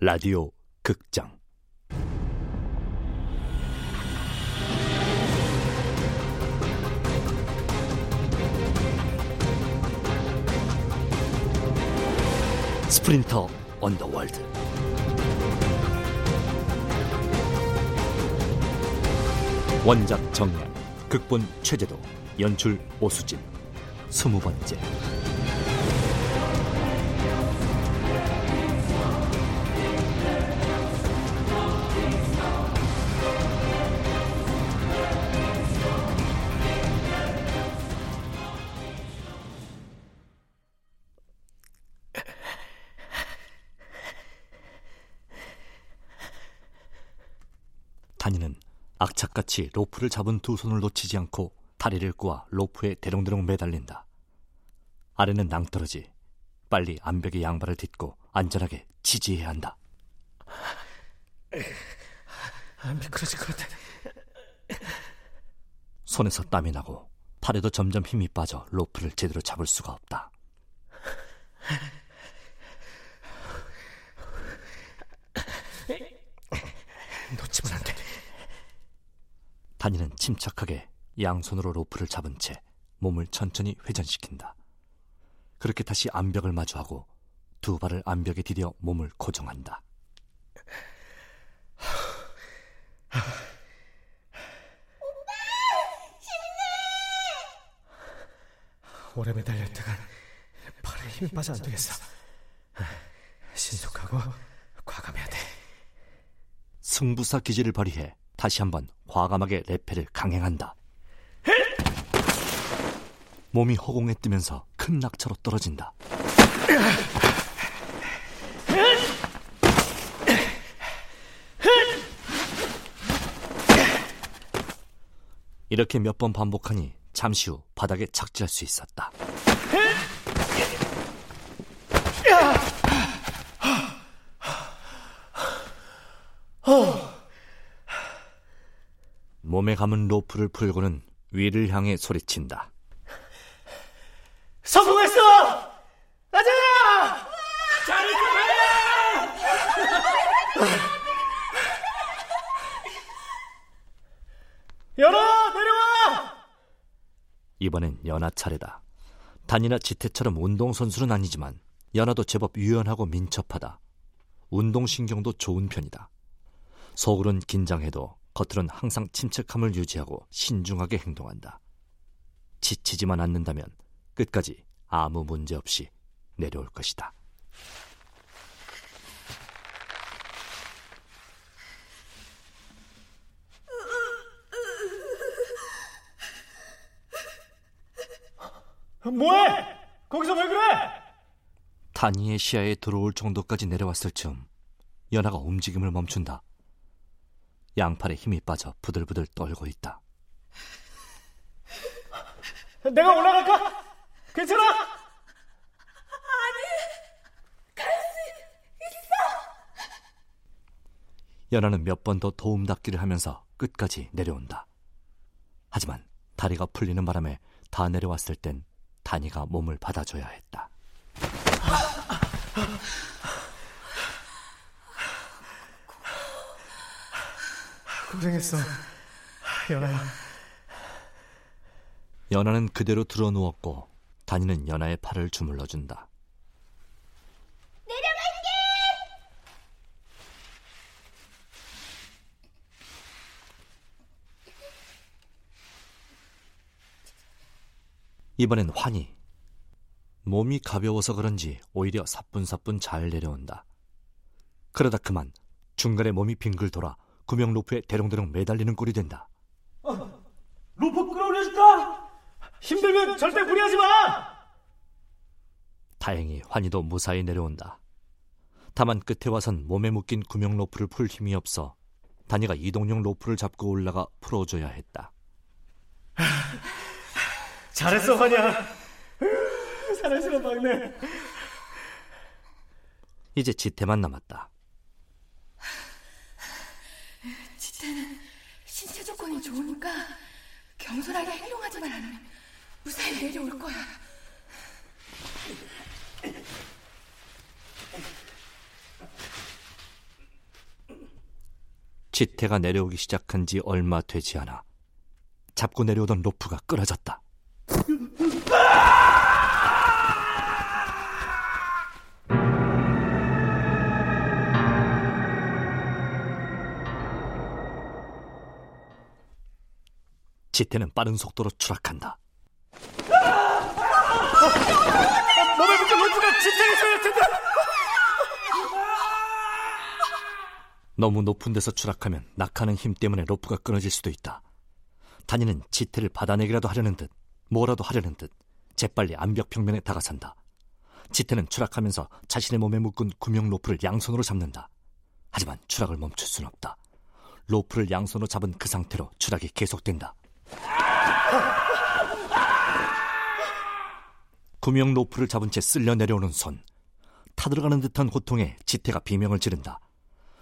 라디오 극장. 스프린터 언더월드. 원작 정량 극본 최재도 연출 오수진 스무 번째 악착같이 로프를 잡은 두 손을 놓치지 않고 다리를 꼬아 로프에 대롱대롱 매달린다. 아래는 낭떠러지. 빨리 암벽의 양발을 딛고 안전하게 지지해야 한다. 아, 것 같아. 손에서 땀이 나고 팔에도 점점 힘이 빠져 로프를 제대로 잡을 수가 없다. 놓치면 안 돼. 단이는 침착하게 양손으로 로프를 잡은 채 몸을 천천히 회전시킨다. 그렇게 다시 암벽을 마주하고 두 발을 암벽에 디뎌 몸을 고정한다. 오래 매달렸다가 팔에 힘이 빠져 안 되겠어. 신속하고 과감해야 돼. 승부사 기질을 발휘해 다시 한번 과감하게 레페를 강행한다. 몸이 허공에 뜨면서 큰 낙차로 떨어진다. 이렇게 몇 번 반복하니 잠시 후 바닥에 착지할 수 있었다. 몸에 감은 로프를 풀고는 위를 향해 소리친다. 성공했어! 가자! 잘했어! 열어! 내려와! 이번엔 연하 차례다. 단이나 지태처럼 운동선수는 아니지만 연하도 제법 유연하고 민첩하다. 운동신경도 좋은 편이다. 속으론 긴장해도 겉으론 항상 침착함을 유지하고 신중하게 행동한다. 지치지만 않는다면 끝까지 아무 문제 없이 내려올 것이다. 뭐해? 거기서 왜 그래? 단이의 시야에 들어올 정도까지 내려왔을 즈음 연하가 움직임을 멈춘다. 양팔에 힘이 빠져 부들부들 떨고 있다. 내가 올라갈까? 괜찮아? 연하는 몇 번 더 도움 닫기를 하면서 끝까지 내려온다. 하지만 다리가 풀리는 바람에 다 내려왔을 땐 단이가 몸을 받아줘야 했다. 고생했어. 연아야. 연하는 그대로 들어 누웠고 단이는 연하의 팔을 주물러 준다. 이번엔 환희. 몸이 가벼워서 그런지 오히려 사뿐사뿐 잘 내려온다. 그러다 그만 중간에 몸이 빙글 돌아 구명 로프에 대롱대롱 매달리는 꼴이 된다. 로프 끌어올려줄까? 힘들면 절대 무리하지 마! 다행히 환희도 무사히 내려온다. 다만 끝에 와선 몸에 묶인 구명 로프를 풀 힘이 없어 단이가 이동용 로프를 잡고 올라가 풀어줘야 했다. 잘했어, 환야. 사랑스러운 막내. 이제 지태만 남았다. 지태는 신체 조건이 좋으니까 겸손하게 행동하지만 않으면 무사히 내려올 거야. 지태가 내려오기 시작한 지 얼마 되지 않아 잡고 내려오던 로프가 끊어졌다. 지태는 빠른 속도로 추락한다. 몸에 붙은 텐데. 너무 높은 데서 추락하면 낙하는 힘 때문에 로프가 끊어질 수도 있다. 다니는 지태를 받아내기라도 하려는 듯 뭐라도 하려는 듯 재빨리 암벽 평면에 다가선다. 지태는 추락하면서 자신의 몸에 묶은 구명 로프를 양손으로 잡는다. 하지만 추락을 멈출 순 없다. 로프를 양손으로 잡은 그 상태로 추락이 계속된다. 구명 로프를 잡은 채 쓸려 내려오는 손. 타들어가는 듯한 고통에 지태가 비명을 지른다.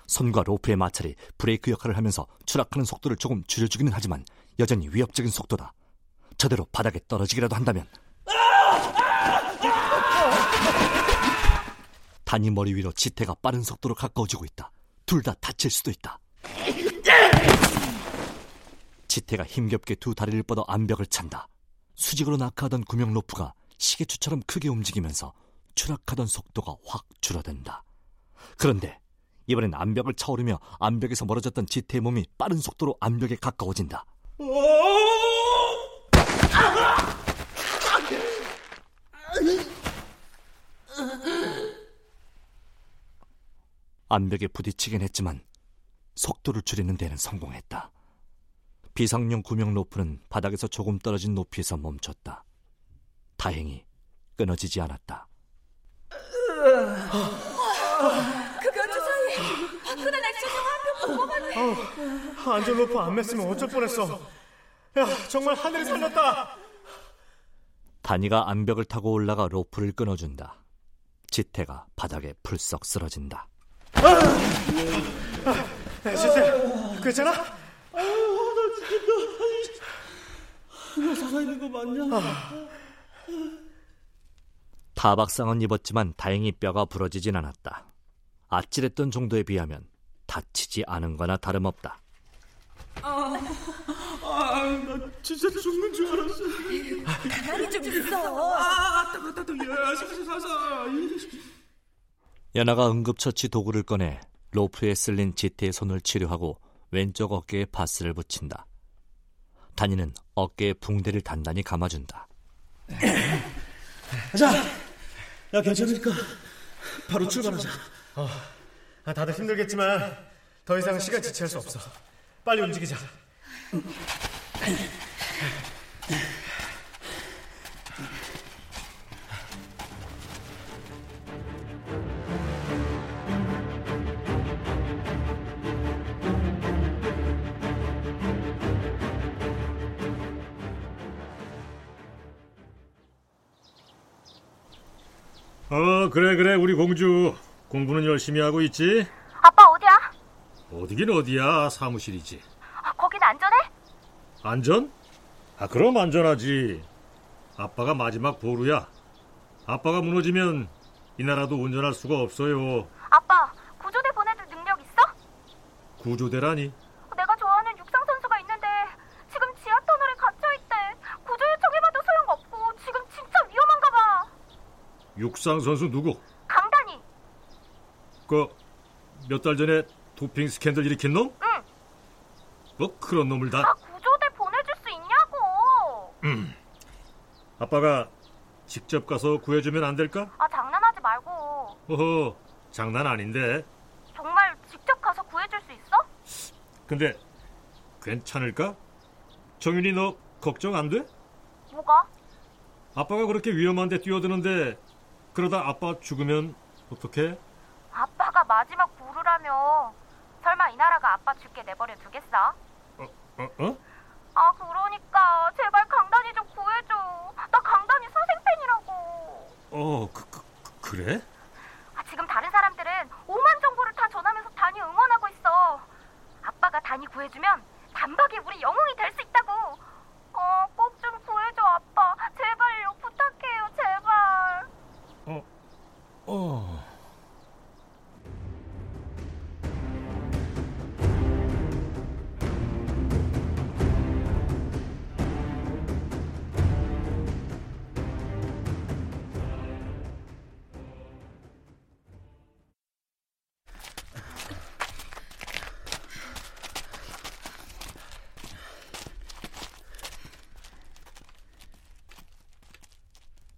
손과 로프의 마찰이 브레이크 역할을 하면서 추락하는 속도를 조금 줄여주기는 하지만 여전히 위협적인 속도다. 저대로 바닥에 떨어지기라도 한다면 단이 머리 위로 지태가 빠른 속도로 가까워지고 있다. 둘 다 다칠 수도 있다. 지태가 힘겹게 두 다리를 뻗어 암벽을 찬다. 수직으로 낙하하던 구명 로프가 시계추처럼 크게 움직이면서 추락하던 속도가 확 줄어든다. 그런데 이번엔 암벽을 차오르며 암벽에서 멀어졌던 지태의 몸이 빠른 속도로 암벽에 가까워진다. 암벽에 부딪히긴 했지만 속도를 줄이는 데는 성공했다. 비상용 구명 로프는 바닥에서 조금 떨어진 높이에서 멈췄다. 다행히 끊어지지 않았다. 보고만 안전 로프 안 맸으면 어쩔 뻔했어. 야, 정말 하늘이 살렸다. 다니가 암벽을 타고 올라가 로프를 끊어준다. 지태가 바닥에 풀썩 쓰러진다. 지태, 괜찮아? 타박상은 입었지만 다행히 뼈가 부러지진 않았다. 아찔했던 정도에 비하면 다치지 않은 거나 다름없다. 진짜 죽는 줄 알았어. 가만히 좀 있어. 연아가 응급처치 도구를 꺼내 로프에 쓸린 지태의 손을 치료하고 왼쪽 어깨에 바스를 붙인다. 다니는 어깨에 붕대를 단단히 감아준다. 자, 야 괜찮으니까 바로 출발하자. 아, 다들 힘들겠지만 더 이상 시간 지체할 수 없어. 빨리 움직이자. 어, 그래, 그래, 우리 공주. 공부는 열심히 하고 있지? 아빠 어디야? 어디긴 어디야, 사무실이지. 아, 거긴 안전해? 안전? 아, 그럼 안전하지. 아빠가 마지막 보루야. 아빠가 무너지면 이 나라도 운전할 수가 없어요. 아빠 구조대 보내줄 능력 있어? 구조대라니. 내가 좋아하는 육상 선수가 있는데 지금 지하 터널에 갇혀 있대. 구조 요청해봐도 소용없고 지금 진짜 위험한가 봐. 육상 선수 누구? 강단이. 그 몇 달 전에 도핑 스캔들 일으킨 놈? 응. 뭐 그런 놈을 아다 구조대 보내줄 수 있냐고. 아빠가 직접 가서 구해주면 안 될까? 아 장난하지 말고 어허, 장난 아닌데. 정말 직접 가서 구해줄 수 있어? 근데 괜찮을까? 정윤이 너 걱정 안 돼? 뭐가? 아빠가 그렇게 위험한데 뛰어드는데 그러다 아빠 죽으면 어떡해? 아빠가 마지막 구루라며. 설마 이 나라가 아빠 죽게 내버려 두겠어? 어, 어? 아 그러니까 제발 강단이 좀 구해줘. 나 강단이 선생 팬이라고. 어, 그, 그, 그- 그래? 아, 지금 다른 사람들은 오만 정보를 다 전하면서 단이 응원하고 있어. 아빠가 단이 구해주면 단박에 우리 영웅이 될 수 있다고. 어, 哦。哦。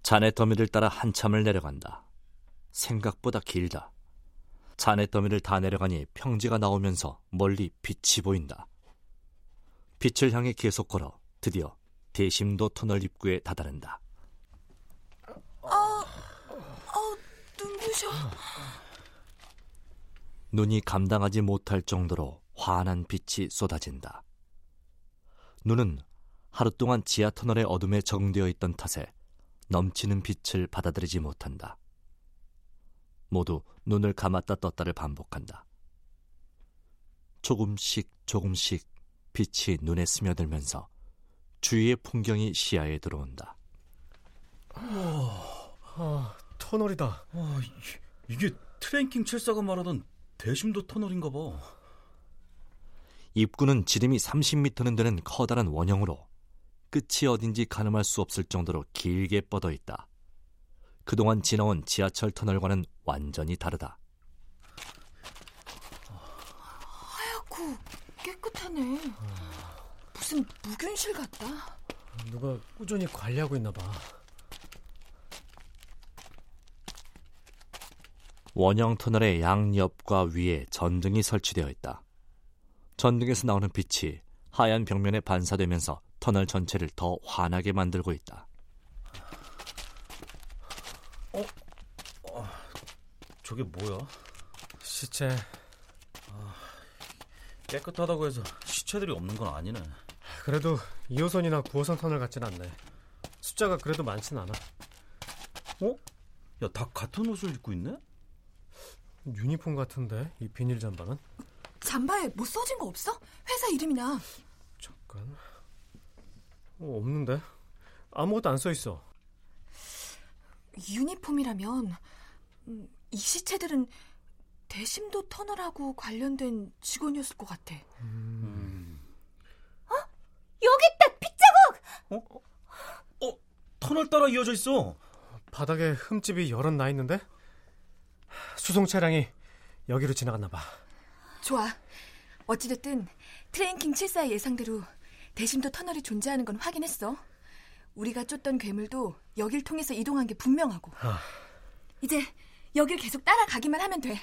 잔해 더미를 따라 한참을 내려간다. 생각보다 길다. 잔해 더미를 다 내려가니 평지가 나오면서 멀리 빛이 보인다. 빛을 향해 계속 걸어 드디어 대심도 터널 입구에 다다른다. 아, 아, 눈부셔. 눈이 감당하지 못할 정도로 환한 빛이 쏟아진다. 눈은 하루 동안 지하 터널의 어둠에 적응되어 있던 탓에 넘치는 빛을 받아들이지 못한다. 모두 눈을 감았다 떴다를 반복한다. 조금씩 조금씩 빛이 눈에 스며들면서 주위의 풍경이 시야에 들어온다. 아, 터널이다. 아, 이, 이게 트랭킹 칠사가 말하던 대심도 터널인가 봐. 입구는 지름이 30m는 되는 커다란 원형으로 끝이 어딘지 가늠할 수 없을 정도로 길게 뻗어 있다. 그동안 지나온 지하철 터널과는 완전히 다르다. 하얗고 깨끗하네. 무슨 무균실 같다. 누가 꾸준히 관리하고 있나 봐. 원형 터널의 양옆과 위에 전등이 설치되어 있다. 전등에서 나오는 빛이 하얀 벽면에 반사되면서 터널 전체를 더 환하게 만들고 있다. 저게 뭐야? 시체 깨끗하다고 해서 시체들이 없는 건 아니네. 그래도 2호선이나 9호선 터널 같진 않네. 숫자가 그래도 많진 않아. 어? 야, 다 같은 옷을 입고 있네? 유니폼 같은데 이 비닐 잠바는? 잠바에 뭐 써진 거 없어? 회사 이름이나. 잠깐. 어, 없는데? 아무것도 안 써 있어. 유니폼이라면 음, 이 시체들은 대심도 터널하고 관련된 직원이었을 것 같아. 여기 있다 핏자국 어? 터널 따라 이어져 있어. 바닥에 흠집이 여럿 나 있는데? 수송 차량이 여기로 지나갔나 봐. 좋아. 어찌됐든 트레인킹 74의 예상대로 대심도 터널이 존재하는 건 확인했어. 우리가 쫓던 괴물도 여길 통해서 이동한 게 분명하고. 아. 이제 여길 계속 따라가기만 하면 돼.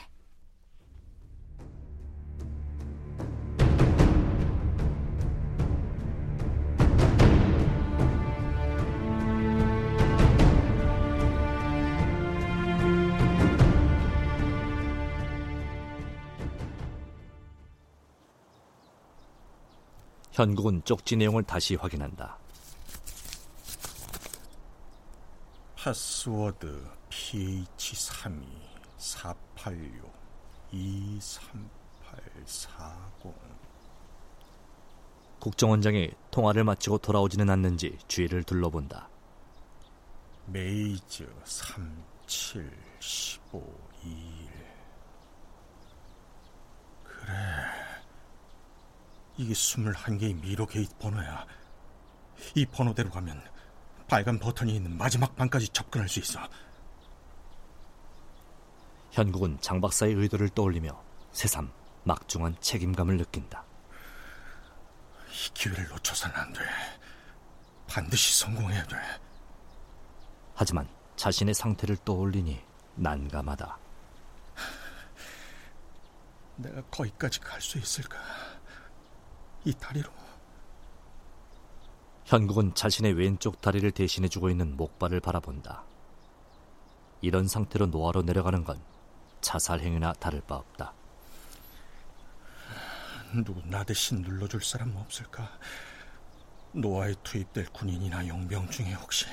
현국은 쪽지 내용을 다시 확인한다. 패스워드 PH32 486 23840 국정원장이 통화를 마치고 돌아오지는 않는지 주위를 둘러본다. maze 3715 21 그래 이게 21개의 미로 게이트 번호야 이 번호대로 가면 빨간 버튼이 있는 마지막 방까지 접근할 수 있어 현국은 장 박사의 의도를 떠올리며 새삼 막중한 책임감을 느낀다. 이 기회를 놓쳐서는 안 돼. 반드시 성공해야 돼. 하지만 자신의 상태를 떠올리니 난감하다. 내가 거기까지 갈 수 있을까? 이 다리로 현국은 자신의 왼쪽 다리를 대신해주고 있는 목발을 바라본다. 이런 상태로 노아로 내려가는 건 자살 행위나 다를 바 없다. 누구 나 대신 눌러줄 사람 없을까? 노아에 투입될 군인이나 용병 중에 혹시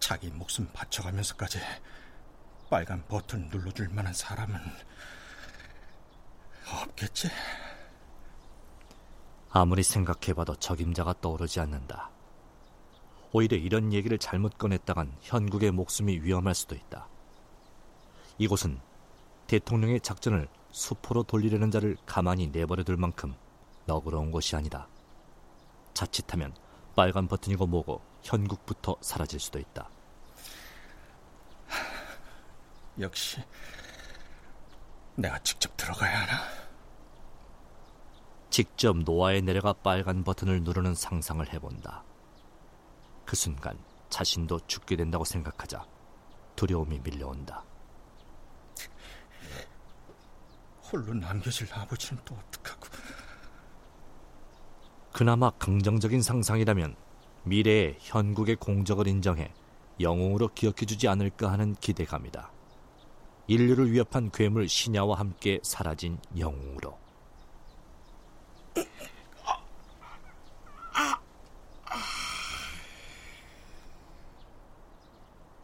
자기 목숨 바쳐가면서까지 빨간 버튼 눌러줄 만한 사람은 없겠지? 아무리 생각해봐도 적임자가 떠오르지 않는다. 오히려 이런 얘기를 잘못 꺼냈다간 현국의 목숨이 위험할 수도 있다. 이곳은 대통령의 작전을 수포로 돌리려는 자를 가만히 내버려 둘 만큼 너그러운 곳이 아니다. 자칫하면 빨간 버튼이고 뭐고 현국부터 사라질 수도 있다. 역시 내가 직접 들어가야 하나? 직접 노아에 내려가 빨간 버튼을 누르는 상상을 해본다. 그 순간 자신도 죽게 된다고 생각하자 두려움이 밀려온다. 홀로 남겨질 아버지는 또 어떡하고? 그나마 긍정적인 상상이라면 미래의 현국의 공적을 인정해 영웅으로 기억해주지 않을까 하는 기대감이다. 인류를 위협한 괴물 신야와 함께 사라진 영웅으로.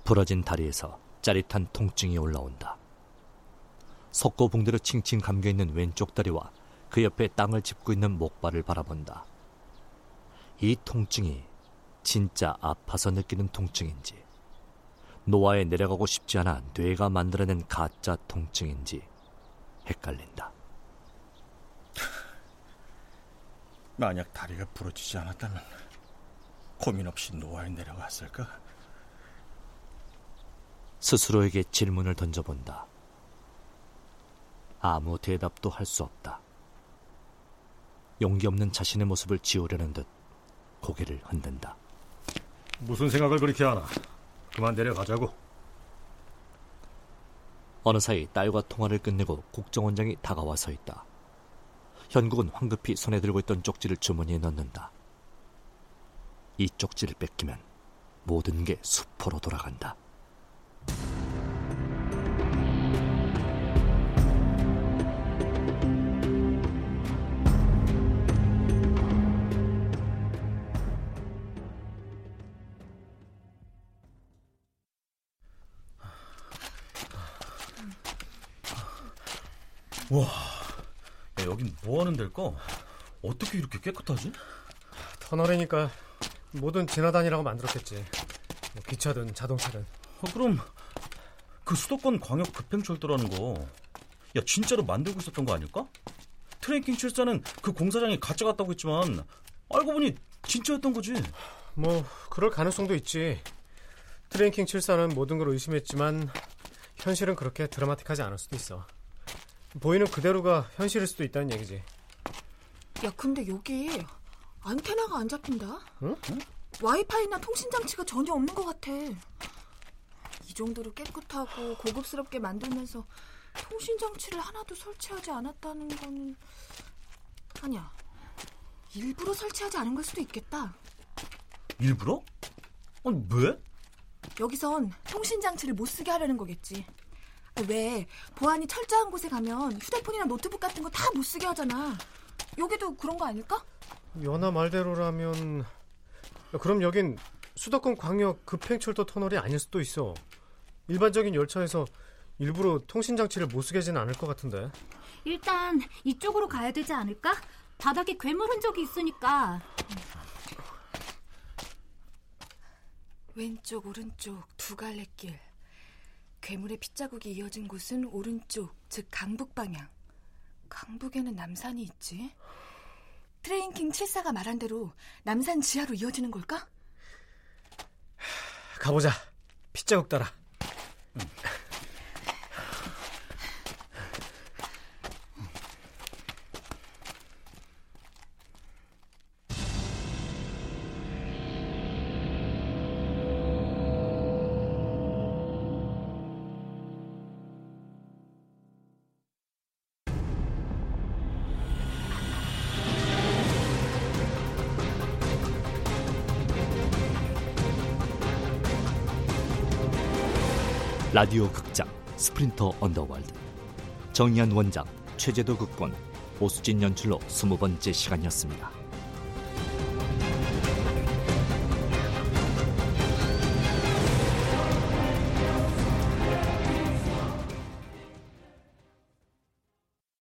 부러진 다리에서 짜릿한 통증이 올라온다. 석고 붕대로 칭칭 감겨 있는 왼쪽 다리와 그 옆에 땅을 짚고 있는 목발을 바라본다. 이 통증이 진짜 아파서 느끼는 통증인지, 노아에 내려가고 싶지 않아 뇌가 만들어낸 가짜 통증인지 헷갈린다. 만약 다리가 부러지지 않았다면 고민 없이 노아에 내려갔을까? 스스로에게 질문을 던져본다. 아무 대답도 할 수 없다. 용기 없는 자신의 모습을 지우려는 듯 고개를 흔든다. 무슨 생각을 그렇게 하나? 그만 내려가자고. 어느 사이 딸과 통화를 끝내고 국정원장이 다가와 서 있다. 현국은 황급히 손에 들고 있던 쪽지를 주머니에 넣는다. 이 쪽지를 뺏기면 모든 게 수포로 돌아간다. 여긴 뭐 하는 데일까? 어떻게 이렇게 깨끗하지? 터널이니까 뭐든 지나다니라고 만들었겠지. 뭐 기차든 자동차든. 어, 그럼 그 수도권 광역 급행철도라는 거, 야 진짜로 만들고 있었던 거 아닐까? 트랭킹 출사는 그 공사장이 가짜 같다고 했지만 알고 보니 진짜였던 거지. 뭐 그럴 가능성도 있지. 트랭킹 74는 모든 걸 의심했지만 현실은 그렇게 드라마틱하지 않을 수도 있어. 보이는 그대로가 현실일 수도 있다는 얘기지. 야, 근데 여기 안테나가 안 잡힌다. 응? 와이파이나 통신 장치가 전혀 없는 것 같아. 이 정도로 깨끗하고 고급스럽게 만들면서 통신 장치를 하나도 설치하지 않았다는 거는 아니야. 일부러 설치하지 않은 걸 수도 있겠다. 일부러? 아니 왜? 여기선 통신 장치를 못 쓰게 하려는 거겠지. 왜 보안이 철저한 곳에 가면 휴대폰이나 노트북 같은 거 다 못 쓰게 하잖아. 여기도 그런 거 아닐까? 연하 말대로라면 그럼 여긴 수도권 광역 급행철도 터널이 아닐 수도 있어. 일반적인 열차에서 일부러 통신 장치를 못 쓰게 하지는 않을 것 같은데. 일단 이쪽으로 가야 되지 않을까? 바닥에 괴물 흔적이 있으니까. 왼쪽 오른쪽 두 갈래 길. 괴물의 핏자국이 이어진 곳은 오른쪽, 즉 강북 방향. 강북에는 남산이 있지. 트레인킹 74가 말한 대로 남산 지하로 이어지는 걸까? 가보자. 핏자국 따라. 라디오 극장 스프린터 언더월드 정의한 원작 최재도 극본 오수진 연출로 스무 번째 시간이었습니다.